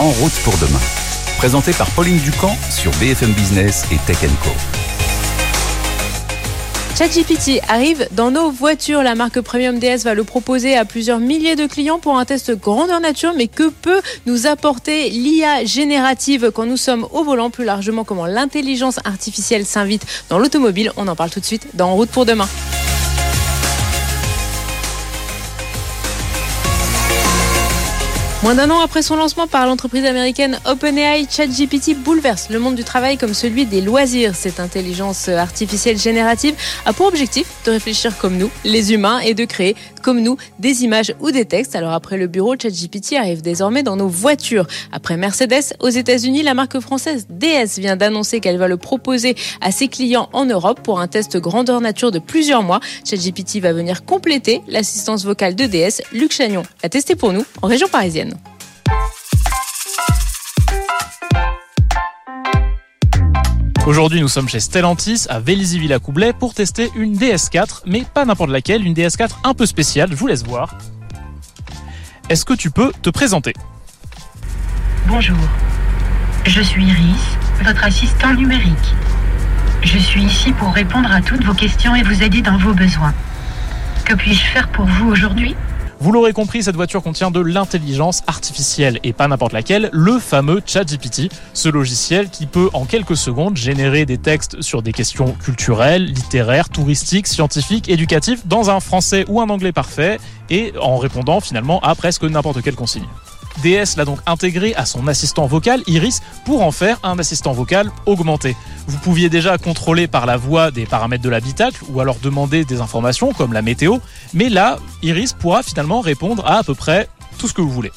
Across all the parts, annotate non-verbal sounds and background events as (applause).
En route pour demain. Présenté par Pauline Ducamp sur BFM Business et Tech Co. ChatGPT arrive dans nos voitures. La marque Premium DS va le proposer à plusieurs milliers de clients pour un test grandeur nature. Mais que peut nous apporter l'IA générative quand nous sommes au volant? Plus largement, comment l'intelligence artificielle s'invite dans l'automobile? On en parle tout de suite dans En route pour demain. Moins d'un an après son lancement par l'entreprise américaine OpenAI, ChatGPT bouleverse le monde du travail comme celui des loisirs. Cette intelligence artificielle générative a pour objectif de réfléchir comme nous, les humains, et de créer comme nous des images ou des textes. Alors après le bureau, ChatGPT arrive désormais dans nos voitures. Après Mercedes, aux États-Unis, la marque française DS vient d'annoncer qu'elle va le proposer à ses clients en Europe pour un test grandeur nature de plusieurs mois. ChatGPT va venir compléter l'assistance vocale de DS. Luc Chagnon l'a testé pour nous en région parisienne. Aujourd'hui, nous sommes chez Stellantis à Vélizy-Villacoublay pour tester une DS4, mais pas n'importe laquelle, une DS4 un peu spéciale, je vous laisse voir. Est-ce que tu peux te présenter? Bonjour, je suis Iris, votre assistant numérique. Je suis ici pour répondre à toutes vos questions et vous aider dans vos besoins. Que puis-je faire pour vous aujourd'hui? Vous l'aurez compris, cette voiture contient de l'intelligence artificielle et pas n'importe laquelle, le fameux ChatGPT, ce logiciel qui peut en quelques secondes générer des textes sur des questions culturelles, littéraires, touristiques, scientifiques, éducatives dans un français ou un anglais parfait et en répondant finalement à presque n'importe quelle consigne. DS l'a donc intégré à son assistant vocal Iris pour en faire un assistant vocal augmenté. Vous pouviez déjà contrôler par la voix des paramètres de l'habitacle ou alors demander des informations comme la météo, mais là, Iris pourra finalement répondre à à peu près tout ce que vous voulez.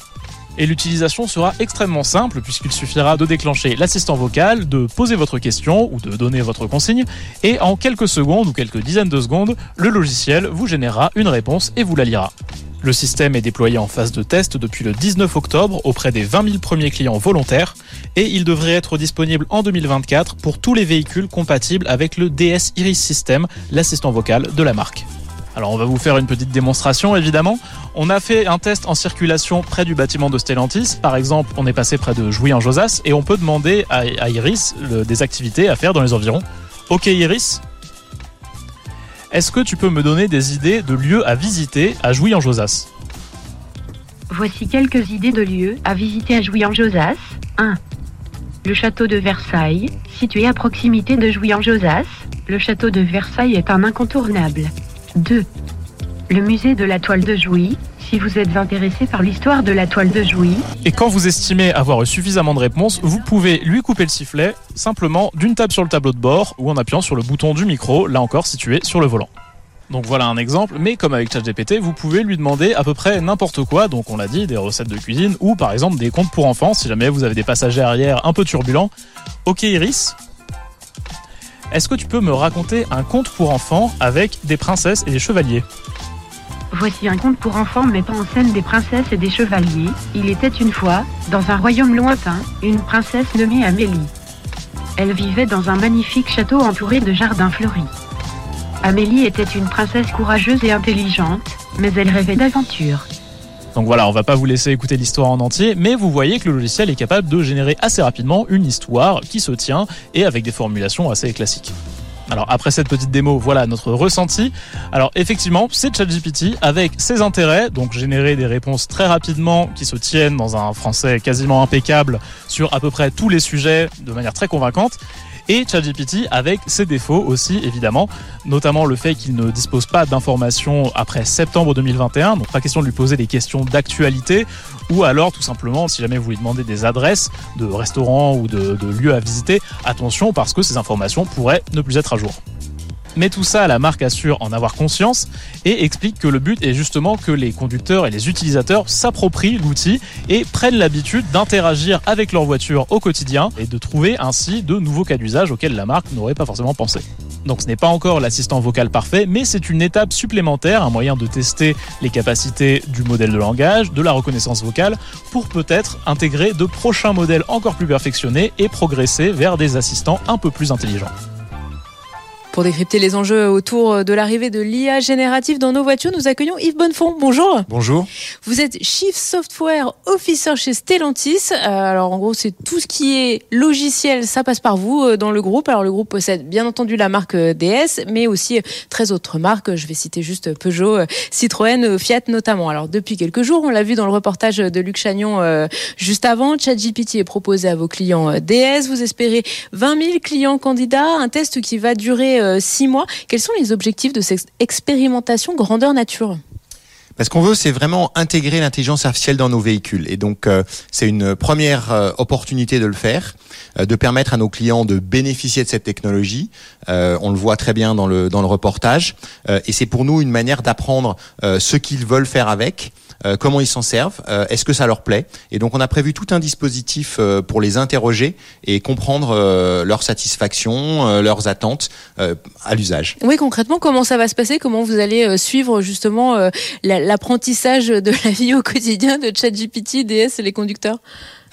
Et l'utilisation sera extrêmement simple puisqu'il suffira de déclencher l'assistant vocal, de poser votre question ou de donner votre consigne et en quelques secondes ou quelques dizaines de secondes, le logiciel vous générera une réponse et vous la lira. Le système est déployé en phase de test depuis le 19 octobre auprès des 20 000 premiers clients volontaires et il devrait être disponible en 2024 pour tous les véhicules compatibles avec le DS Iris System, l'assistant vocal de la marque. Alors on va vous faire une petite démonstration évidemment. On a fait un test en circulation près du bâtiment de Stellantis. Par exemple, on est passé près de Jouy en Josas et on peut demander à, Iris des activités à faire dans les environs. Ok Iris, est-ce que tu peux me donner des idées de lieux à visiter à Jouy en Josas Voici quelques idées de lieux à visiter à Jouy en Josas. 1. Le château de Versailles, situé à proximité de Jouy en Josas. Le château de Versailles est un incontournable. 2. Le musée de la toile de Jouy, si vous êtes intéressé par l'histoire de la toile de Jouy. Et quand vous estimez avoir eu suffisamment de réponses, vous pouvez lui couper le sifflet simplement d'une table sur le tableau de bord ou en appuyant sur le bouton du micro, là encore situé sur le volant. Donc voilà un exemple, mais comme avec ChatGPT, vous pouvez lui demander à peu près n'importe quoi, donc on l'a dit, des recettes de cuisine ou par exemple des contes pour enfants si jamais vous avez des passagers arrière un peu turbulents. Ok Iris, est-ce que tu peux me raconter un conte pour enfants avec des princesses et des chevaliers? Voici un conte pour enfants mettant en scène des princesses et des chevaliers. Il était une fois, dans un royaume lointain, une princesse nommée Amélie. Elle vivait dans un magnifique château entouré de jardins fleuris. Amélie était une princesse courageuse et intelligente, mais elle rêvait d'aventure. Donc voilà, on va pas vous laisser écouter l'histoire en entier, mais vous voyez que le logiciel est capable de générer assez rapidement une histoire qui se tient et avec des formulations assez classiques. Alors après cette petite démo, voilà notre ressenti. Alors effectivement, c'est ChatGPT avec ses intérêts, donc générer des réponses très rapidement qui se tiennent dans un français quasiment impeccable sur à peu près tous les sujets de manière très convaincante et ChatGPT avec ses défauts aussi évidemment, notamment le fait qu'il ne dispose pas d'informations après septembre 2021, donc pas question de lui poser des questions d'actualité, ou alors tout simplement si jamais vous lui demandez des adresses de restaurants ou de, de lieux à visiter, attention parce que ces informations pourraient ne plus être à jour. Mais tout ça, la marque assure en avoir conscience et explique que le but est justement que les conducteurs et les utilisateurs s'approprient l'outil et prennent l'habitude d'interagir avec leur voiture au quotidien et de trouver ainsi de nouveaux cas d'usage auxquels la marque n'aurait pas forcément pensé. Donc ce n'est pas encore l'assistant vocal parfait, mais c'est une étape supplémentaire, un moyen de tester les capacités du modèle de langage, de la reconnaissance vocale, pour peut-être intégrer de prochains modèles encore plus perfectionnés et progresser vers des assistants un peu plus intelligents. Pour décrypter les enjeux autour de l'arrivée de l'IA générative dans nos voitures, nous accueillons Yves Bonnefond. Bonjour. Bonjour. Vous êtes Chief Software Officer chez Stellantis. Euh, alors en gros, c'est tout ce qui est logiciel, ça passe par vous euh, dans le groupe. Alors le groupe possède bien entendu la marque euh, DS, mais aussi 13 autres marques. Je vais citer juste Peugeot, Citroën, Fiat notamment. Alors depuis quelques jours, on l'a vu dans le reportage de Luc Chagnon juste avant, ChatGPT est proposé à vos clients DS. Vous espérez 20 000 clients candidats, un test qui va durer euh, six mois. Quels sont les objectifs de cette expérimentation grandeur nature parce qu'on veut, c'est vraiment intégrer l'intelligence artificielle dans nos véhicules. Et donc, euh, c'est une première euh, opportunité de le faire, de permettre à nos clients de bénéficier de cette technologie. on le voit très bien dans le, dans le reportage. et c'est pour nous une manière d'apprendre ce qu'ils veulent faire avec. Euh, comment ils s'en servent, euh, est-ce que ça leur plaît. Et donc on a prévu tout un dispositif euh, pour les interroger et comprendre leur satisfaction, leurs attentes à l'usage. Oui, concrètement, comment ça va se passer? Comment vous allez suivre justement l'apprentissage de la vie au quotidien de ChatGPT, DS et les conducteurs?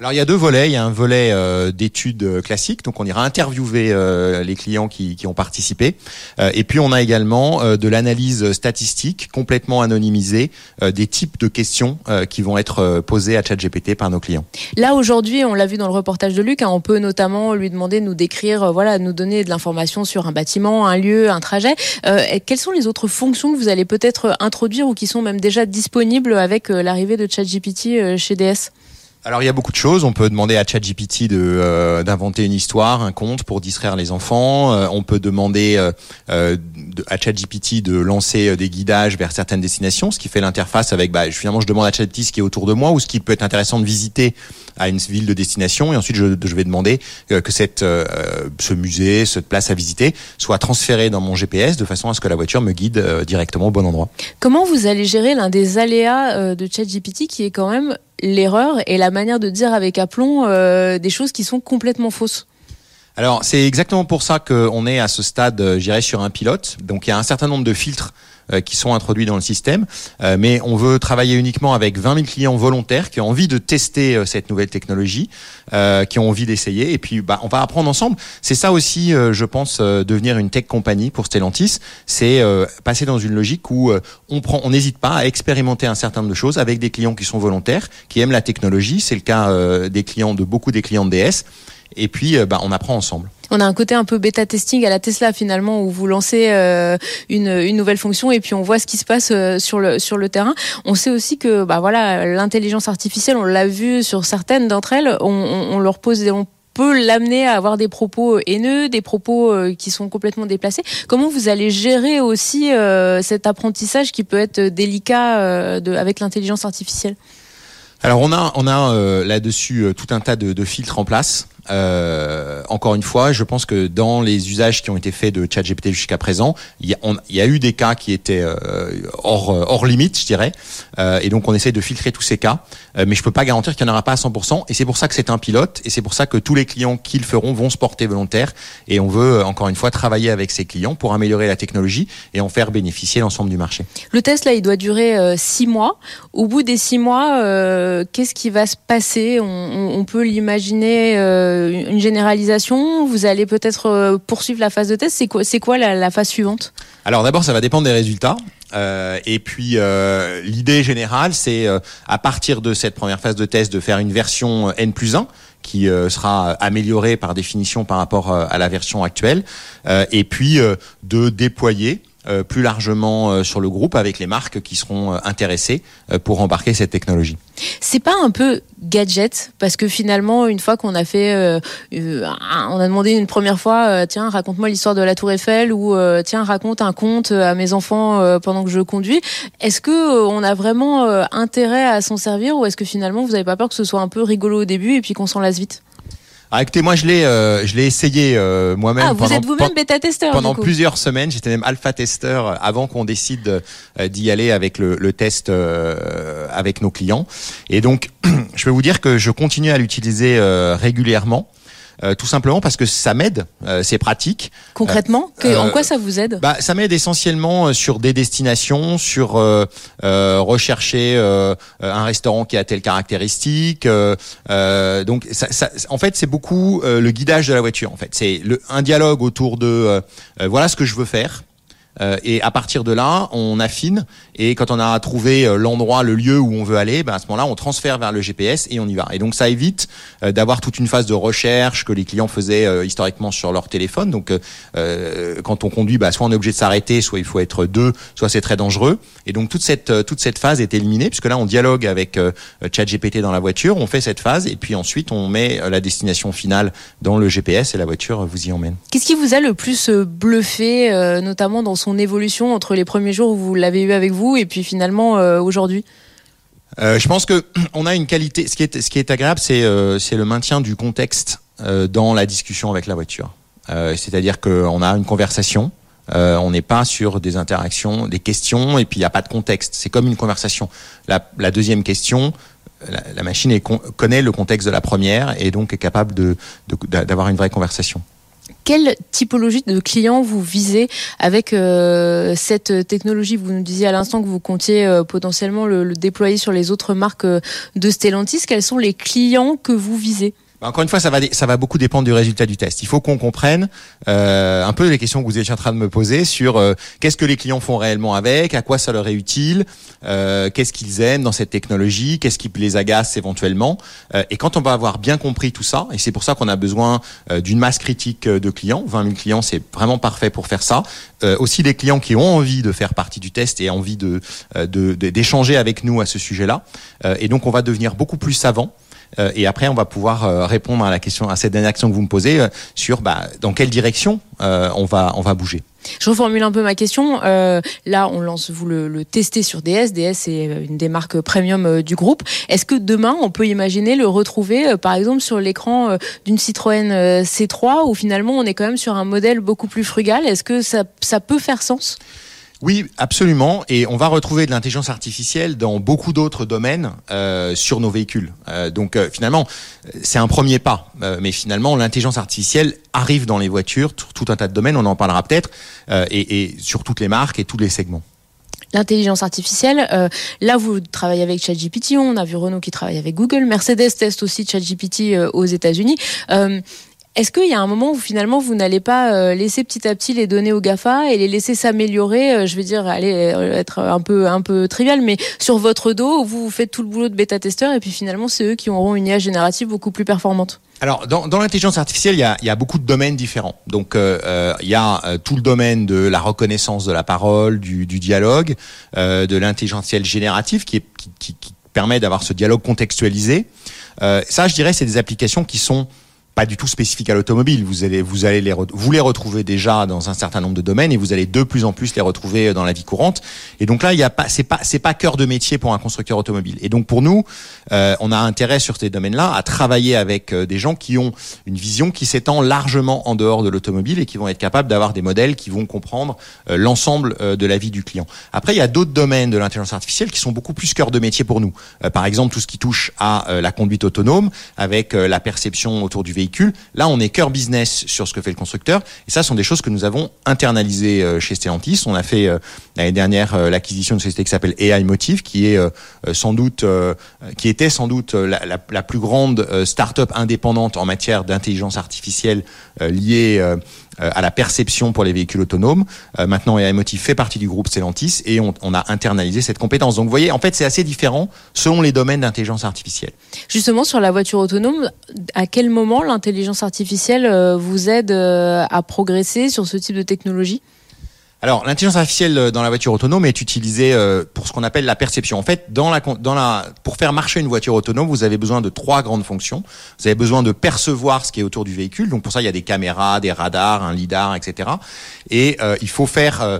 Alors il y a deux volets. Il y a un volet euh, d'études euh, classiques, donc on ira interviewer euh, les clients qui, qui ont participé. et puis on a également de l'analyse statistique complètement anonymisée des types de questions qui vont être posées à ChatGPT par nos clients. Là aujourd'hui, on l'a vu dans le reportage de Luc, hein, on peut notamment lui demander de nous décrire, voilà, nous donner de l'information sur un bâtiment, un lieu, un trajet. quelles sont les autres fonctions que vous allez peut-être introduire ou qui sont même déjà disponibles avec l'arrivée de ChatGPT chez DS alors il y a beaucoup de choses. On peut demander à ChatGPT de euh, d'inventer une histoire, un conte pour distraire les enfants. Euh, on peut demander euh, à ChatGPT de lancer des guidages vers certaines destinations, ce qui fait l'interface avec. Bah, finalement, je demande à ChatGPT ce qui est autour de moi ou ce qui peut être intéressant de visiter à une ville de destination, et ensuite je, je vais demander que cette ce musée, cette place à visiter, soit transféré dans mon GPS de façon à ce que la voiture me guide directement au bon endroit. Comment vous allez gérer l'un des aléas de ChatGPT qui est quand même l'erreur et la manière de dire avec aplomb euh, des choses qui sont complètement fausses. Alors c'est exactement pour ça qu'on est à ce stade, euh, j'irais sur un pilote. Donc il y a un certain nombre de filtres qui sont introduits dans le système. Euh, mais on veut travailler uniquement avec 20 000 clients volontaires qui ont envie de tester euh, cette nouvelle technologie, qui ont envie d'essayer. Et puis, bah, on va apprendre ensemble. C'est ça aussi, je pense, devenir une tech compagnie pour Stellantis. C'est passer dans une logique où on prend, on n'hésite pas à expérimenter un certain nombre de choses avec des clients qui sont volontaires, qui aiment la technologie. C'est le cas des clients de beaucoup des clients de DS. Et puis, bah, on apprend ensemble on a un côté un peu bêta testing à la Tesla finalement où vous lancez euh, une, nouvelle fonction et puis on voit ce qui se passe euh, sur le terrain. On sait aussi que bah voilà l'intelligence artificielle, on l'a vu sur certaines d'entre elles, on, leur pose on peut l'amener à avoir des propos haineux, des propos euh, qui sont complètement déplacés. Comment vous allez gérer aussi cet apprentissage qui peut être délicat avec l'intelligence artificielle? Alors on a là-dessus tout un tas de, filtres en place. Euh, encore une fois, je pense que dans les usages qui ont été faits de ChatGPT jusqu'à présent, il y, a, eu des cas qui étaient euh, hors, hors limite, je dirais, euh, et donc on essaie de filtrer tous ces cas, euh, mais je peux pas garantir qu'il n'y en aura pas à 100%, et c'est pour ça que c'est un pilote, et c'est pour ça que tous les clients qui le feront vont se porter volontaires, et on veut encore une fois travailler avec ces clients pour améliorer la technologie et en faire bénéficier l'ensemble du marché. Le test là, il doit durer euh, six mois. Au bout des six mois, qu'est-ce qui va se passer? On, on, peut l'imaginer euh, une généralisation Vous allez peut-être euh, poursuivre la phase de test C'est quoi, quoi la, phase suivante? Alors d'abord, ça va dépendre des résultats. Euh, et puis l'idée générale, c'est à partir de cette première phase de test de faire une version N plus 1 qui sera améliorée par définition par rapport à la version actuelle, et puis de déployer euh, plus largement euh, sur le groupe avec les marques qui seront euh, intéressées pour embarquer cette technologie. C'est pas un peu gadget parce que finalement une fois qu'on a fait on a demandé une première fois tiens raconte-moi l'histoire de la Tour Eiffel ou tiens raconte un conte à mes enfants pendant que je conduis. Est-ce que on a vraiment intérêt à s'en servir ou est-ce que finalement vous avez pas peur que ce soit un peu rigolo au début et puis qu'on s'en lasse vite? Ah, écoutez, moi je l'ai, euh, je l'ai essayé euh, moi-même. Ah, vous êtes vous-même bêta-testeur Pendant plusieurs semaines, j'étais même alpha-testeur avant qu'on décide euh, d'y aller avec le, le test avec nos clients. Et donc, (clears throat) je peux vous dire que je continue à l'utiliser régulièrement. Euh, tout simplement parce que ça m'aide, euh, c'est pratique. Concrètement, que- euh, en quoi ça vous aide? Bah, ça m'aide essentiellement euh, sur des destinations, sur euh, euh, rechercher un restaurant qui a telle caractéristique. euh, euh, donc, ça, ça- en fait, c'est beaucoup euh, le guidage de la voiture. En fait, c'est un dialogue autour de voilà ce que je veux faire. Euh, et à partir de là, on affine. Et quand on a trouvé euh, l'endroit, le lieu où on veut aller, ben à ce moment-là, on transfère vers le GPS et on y va. Et donc ça évite euh, d'avoir toute une phase de recherche que les clients faisaient euh, historiquement sur leur téléphone. Donc euh, quand on conduit, bah, soit on est obligé de s'arrêter, soit il faut être deux, soit c'est très dangereux. Et donc toute cette toute cette phase est éliminée puisque là on dialogue avec euh, ChatGPT dans la voiture, on fait cette phase et puis ensuite on met la destination finale dans le GPS et la voiture vous y emmène. Qu'est-ce qui vous a le plus bluffé, notamment dans son évolution entre les premiers jours où vous l'avez eu avec vous et puis finalement euh, aujourd'hui Euh, je pense que (clears throat) on a une qualité. Ce qui est, ce qui est agréable, c'est euh, le maintien du contexte euh, dans la discussion avec la voiture. C'est-à-dire qu'on a une conversation. on n'est pas sur des interactions, des questions, et puis il n'y a pas de contexte. C'est comme une conversation. La, deuxième question, la, machine connaît le contexte de la première et donc est capable d'avoir une vraie conversation. Quelle typologie de clients vous visez avec euh, cette technologie? Vous nous disiez à l'instant que vous comptiez euh, potentiellement le, déployer sur les autres marques euh, de Stellantis. Quels sont les clients que vous visez? Encore une fois, ça va, ça va beaucoup dépendre du résultat du test. Il faut qu'on comprenne euh, un peu les questions que vous étiez en train de me poser sur euh, qu'est-ce que les clients font réellement avec, à quoi ça leur est utile, euh, qu'est-ce qu'ils aiment dans cette technologie, qu'est-ce qui les agace éventuellement. Euh, et quand on va avoir bien compris tout ça, et c'est pour ça qu'on a besoin euh, d'une masse critique euh, de clients, 20 000 clients, c'est vraiment parfait pour faire ça. Aussi des clients qui ont envie de faire partie du test et envie de d'échanger avec nous à ce sujet-là. Et donc on va devenir beaucoup plus savant. Euh, et après, on va pouvoir euh, répondre à la question, à cette dernière question que vous me posez, euh, sur bah, dans quelle direction on va on va bouger. Je reformule un peu ma question. Là, on lance vous le, le tester sur DS. DS euh, une des marques premium du groupe. Est-ce que demain, on peut imaginer le retrouver, par exemple, sur l'écran d'une Citroën euh, C3, où finalement on est quand même sur un modèle beaucoup plus frugal? Est-ce que ça, ça peut faire sens? Oui, absolument. Et on va retrouver de l'intelligence artificielle dans beaucoup d'autres domaines euh, sur nos véhicules. Euh, donc euh, finalement, c'est un premier pas. Mais finalement, l'intelligence artificielle arrive dans les voitures, tout, tout un tas de domaines, on en parlera peut-être, et, sur toutes les marques et tous les segments. L'intelligence artificielle, là vous travaillez avec ChatGPT, on a vu Renault qui travaille avec Google, Mercedes teste aussi ChatGPT aux États-Unis. Est-ce qu'il y a un moment où finalement vous n'allez pas euh, laisser petit à petit les données aux Gafa et les laisser s'améliorer, euh, je veux dire, aller euh, être un peu un peu trivial, mais sur votre dos, vous, faites tout le boulot de bêta-testeur et puis finalement c'est eux qui auront une IA générative beaucoup plus performante. Alors, dans, l'intelligence artificielle, il y a, beaucoup de domaines différents. Donc, il y a tout le domaine de la reconnaissance de la parole, du, dialogue, de l'intelligence générative, qui, qui, permet d'avoir ce dialogue contextualisé. Ça, je dirais, c'est des applications qui sont pas du tout spécifiques à l'automobile. Vous allez, vous allez les, vous les retrouver déjà dans un certain nombre de domaines et vous allez de plus en plus les retrouver dans la vie courante. Et donc là, il y a pas, c'est pas, c'est pas cœur de métier pour un constructeur automobile. Et donc pour nous, euh, on a intérêt sur ces domaines-là à travailler avec euh, des gens qui ont une vision qui s'étend largement en dehors de l'automobile et qui vont être capables d'avoir des modèles qui vont comprendre euh, l'ensemble euh, de la vie du client. Après, il y a d'autres domaines de l'intelligence artificielle qui sont beaucoup plus cœur de métier pour nous. Euh, par exemple, tout ce qui touche à euh, la conduite autonome avec euh, la perception autour du véhicule. Là, on est cœur business sur ce que fait le constructeur. Et ça, ce sont des choses que nous avons internalisées euh, chez Stellantis. On a fait euh, l'année dernière euh, l'acquisition d'une société qui s'appelle AI Motive, qui est sans doute, qui était sans doute la, la- plus grande start-up indépendante en matière d'intelligence artificielle liée à la perception pour les véhicules autonomes. Euh, maintenant, AI Motive fait partie du groupe Stellantis et on, on a internalisé cette compétence. Donc, vous voyez, en fait, c'est assez différent selon les domaines d'intelligence artificielle. Justement, sur la voiture autonome, à quel moment l'intelligence artificielle euh, vous aide euh, à progresser sur ce type de technologie? Alors, l'intelligence artificielle euh, dans la voiture autonome est utilisée euh, pour ce qu'on appelle la perception. En fait, dans la, dans la, pour faire marcher une voiture autonome, vous avez besoin de trois grandes fonctions. Vous avez besoin de percevoir ce qui est autour du véhicule. Donc, pour ça, il y a des caméras, des radars, un lidar, etc. Et euh, il faut faire euh,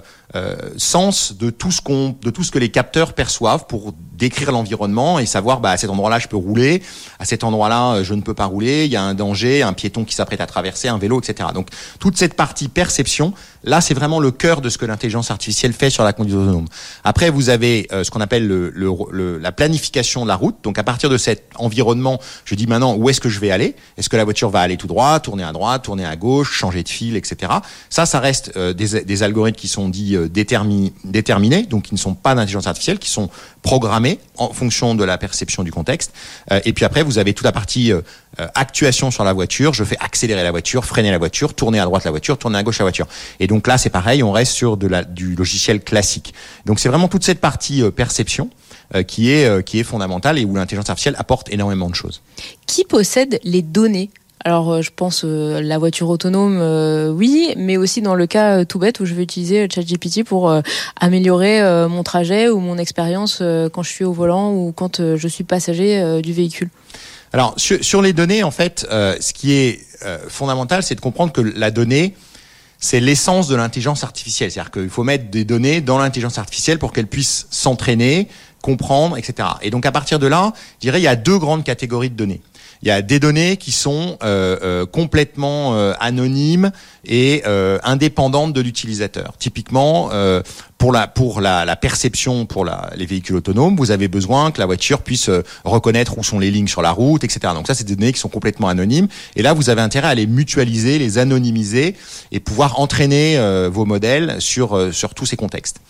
sens de tout ce qu'on, de tout ce que les capteurs perçoivent pour décrire l'environnement et savoir, bah, à cet endroit-là, je peux rouler, à cet endroit-là, euh, je ne peux pas rouler. Il y a un danger, un piéton qui s'apprête à traverser, un vélo, etc. Donc, toute cette partie perception, là, c'est vraiment le cœur de ce que l'intelligence artificielle fait sur la conduite autonome. Après, vous avez euh, ce qu'on appelle le, le- le- la planification de la route. Donc, à partir de cet environnement, je dis maintenant où est-ce que je vais aller? Est-ce que la voiture va aller tout droit, tourner à droite, tourner à gauche, changer de fil, etc. Ça, ça reste euh, des, des algorithmes qui sont dits euh, détermi- déterminés, donc qui ne sont pas d'intelligence artificielle, qui sont programmés en fonction de la perception du contexte. Euh, et puis après, vous avez toute la partie euh, euh, actuation sur la voiture. Je fais accélérer la voiture, freiner la voiture, tourner à droite la voiture, tourner à gauche la voiture. Et donc là, c'est pareil, on reste sur du logiciel classique. Donc c'est vraiment toute cette partie euh, perception euh, qui est euh, qui est fondamentale et où l'intelligence artificielle apporte énormément de choses. Qui possède les données alors, euh, je pense euh, la voiture autonome, euh, oui, mais aussi dans le cas tout bête où je vais utiliser ChatGPT pour améliorer mon trajet ou mon expérience quand je suis au volant ou quand je suis passager du véhicule. Alors sur, les données, en fait, ce qui est fondamental, c'est de comprendre que la donnée, c'est l'essence de l'intelligence artificielle. C'est-à-dire qu'il faut mettre des données dans l'intelligence artificielle pour qu'elle puisse s'entraîner, comprendre, etc. Et donc à partir de là, je dirais, il y a deux grandes catégories de données. Il y a des données qui sont euh, euh, complètement euh, anonymes et indépendantes de l'utilisateur. Typiquement, pour la pour la, perception pour les véhicules autonomes, vous avez besoin que la voiture puisse euh, reconnaître où sont les lignes sur la route, etc. Donc ça, c'est des données qui sont complètement anonymes. Et là, vous avez intérêt à les mutualiser, les anonymiser et pouvoir entraîner euh, vos modèles sur euh, sur tous ces contextes.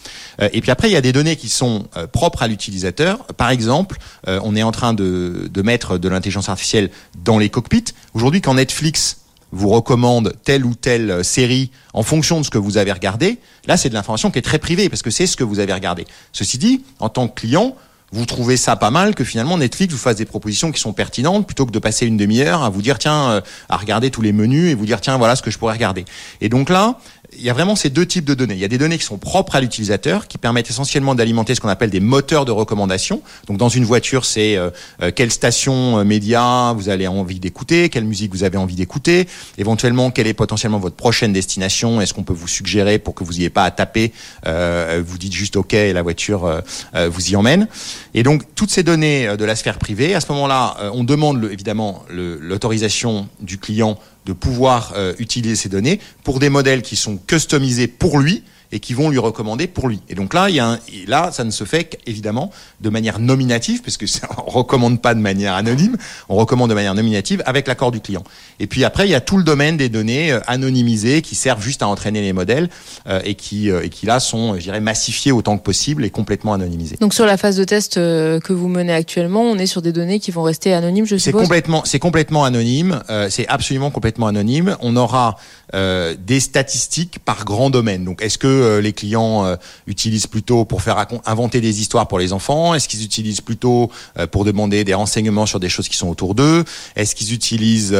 Et puis après, il y a des données qui sont propres à l'utilisateur. Par exemple, on est en train de, de mettre de l'intelligence artificielle dans les cockpits. Aujourd'hui, quand Netflix vous recommande telle ou telle série en fonction de ce que vous avez regardé, là c'est de l'information qui est très privée parce que c'est ce que vous avez regardé. Ceci dit, en tant que client, vous trouvez ça pas mal que finalement Netflix vous fasse des propositions qui sont pertinentes plutôt que de passer une demi-heure à vous dire tiens euh, à regarder tous les menus et vous dire tiens voilà ce que je pourrais regarder. Et donc là, il y a vraiment ces deux types de données. Il y a des données qui sont propres à l'utilisateur, qui permettent essentiellement d'alimenter ce qu'on appelle des moteurs de recommandation. Donc dans une voiture, c'est euh, euh, quelle station euh, média vous avez envie d'écouter, quelle musique vous avez envie d'écouter, éventuellement quelle est potentiellement votre prochaine destination, est-ce qu'on peut vous suggérer pour que vous n'ayez pas à taper, euh, vous dites juste OK et la voiture euh, euh, vous y emmène. Et donc toutes ces données de la sphère privée, à ce moment-là, on demande le- évidemment l'autorisation du client de pouvoir euh, utiliser ces données pour des modèles qui sont customisés pour lui et qui vont lui recommander pour lui. Et donc là, il y a un, et là, ça ne se fait qu'évidemment de manière nominative, puisque (laughs) ça, on recommande pas de manière anonyme, on recommande de manière nominative avec l'accord du client. Et puis après, il y a tout le domaine des données euh, anonymisées qui servent juste à entraîner les modèles euh, et qui euh, et qui là sont, je dirais, massifiées autant que possible et complètement anonymisées. Donc sur la phase de test que vous menez actuellement, on est sur des données qui vont rester anonymes, je C'est suppose. complètement, c'est complètement anonyme. euh, c'est absolument complètement anonyme. On aura euh, des statistiques par grand domaine. Donc, est-ce que euh, les clients euh, utilisent plutôt pour faire inventer des histoires pour les enfants? Est-ce qu'ils utilisent plutôt euh, pour demander des renseignements sur des choses qui sont autour d'eux? Est-ce qu'ils utilisent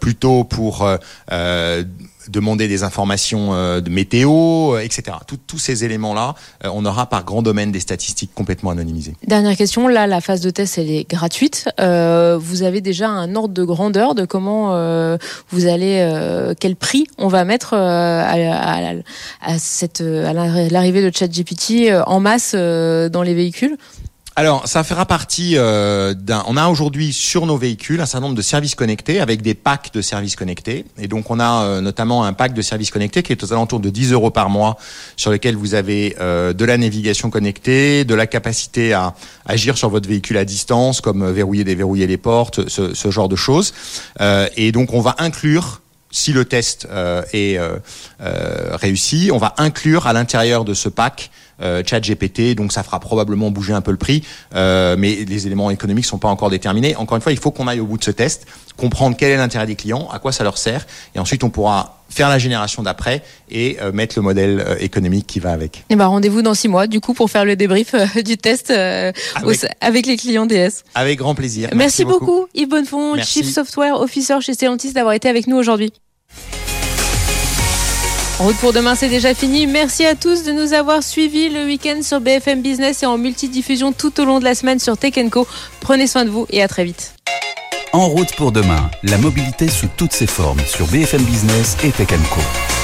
plutôt pour demander des informations euh, de météo, euh, etc. Tous ces éléments-là, euh, on aura par grand domaine des statistiques complètement anonymisées. Dernière question, là la phase de test elle est gratuite. Euh, vous avez déjà un ordre de grandeur de comment euh, vous allez, euh, quel prix on va mettre à, à- à à l'arrivée de ChatGPT en masse dans les véhicules? Alors, ça fera partie euh, d'un. On a aujourd'hui sur nos véhicules un certain nombre de services connectés avec des packs de services connectés. Et donc, on a euh, notamment un pack de services connectés qui est aux alentours de 10 euros par mois, sur lequel vous avez euh, de la navigation connectée, de la capacité à agir sur votre véhicule à distance, comme euh, verrouiller, déverrouiller les portes, ce, ce genre de choses. Euh, et donc, on va inclure si le test euh, est euh, euh, réussi, on va inclure à l'intérieur de ce pack ChatGPT, donc ça fera probablement bouger un peu le prix, mais les éléments économiques sont pas encore déterminés. Encore une fois, il faut qu'on aille au bout de ce test, comprendre quel est l'intérêt des clients, à quoi ça leur sert, et ensuite on pourra faire la génération d'après et euh, mettre le modèle euh, économique qui va avec. Eh ben, rendez-vous dans six mois, du coup, pour faire le débrief euh, (laughs) du test Avec- au- avec les clients DS. Avec grand plaisir. Merci, beaucoup. Yves Bonnefond, Merci. Chief Software Officer chez Stellantis, d'avoir été avec nous aujourd'hui. En route pour demain, c'est déjà fini. Merci à tous de nous avoir suivis le week-end sur BFM Business et en multidiffusion tout au long de la semaine sur Tech Co. Prenez soin de vous et à très vite. En route pour demain, la mobilité sous toutes ses formes sur BFM Business et Tech Co.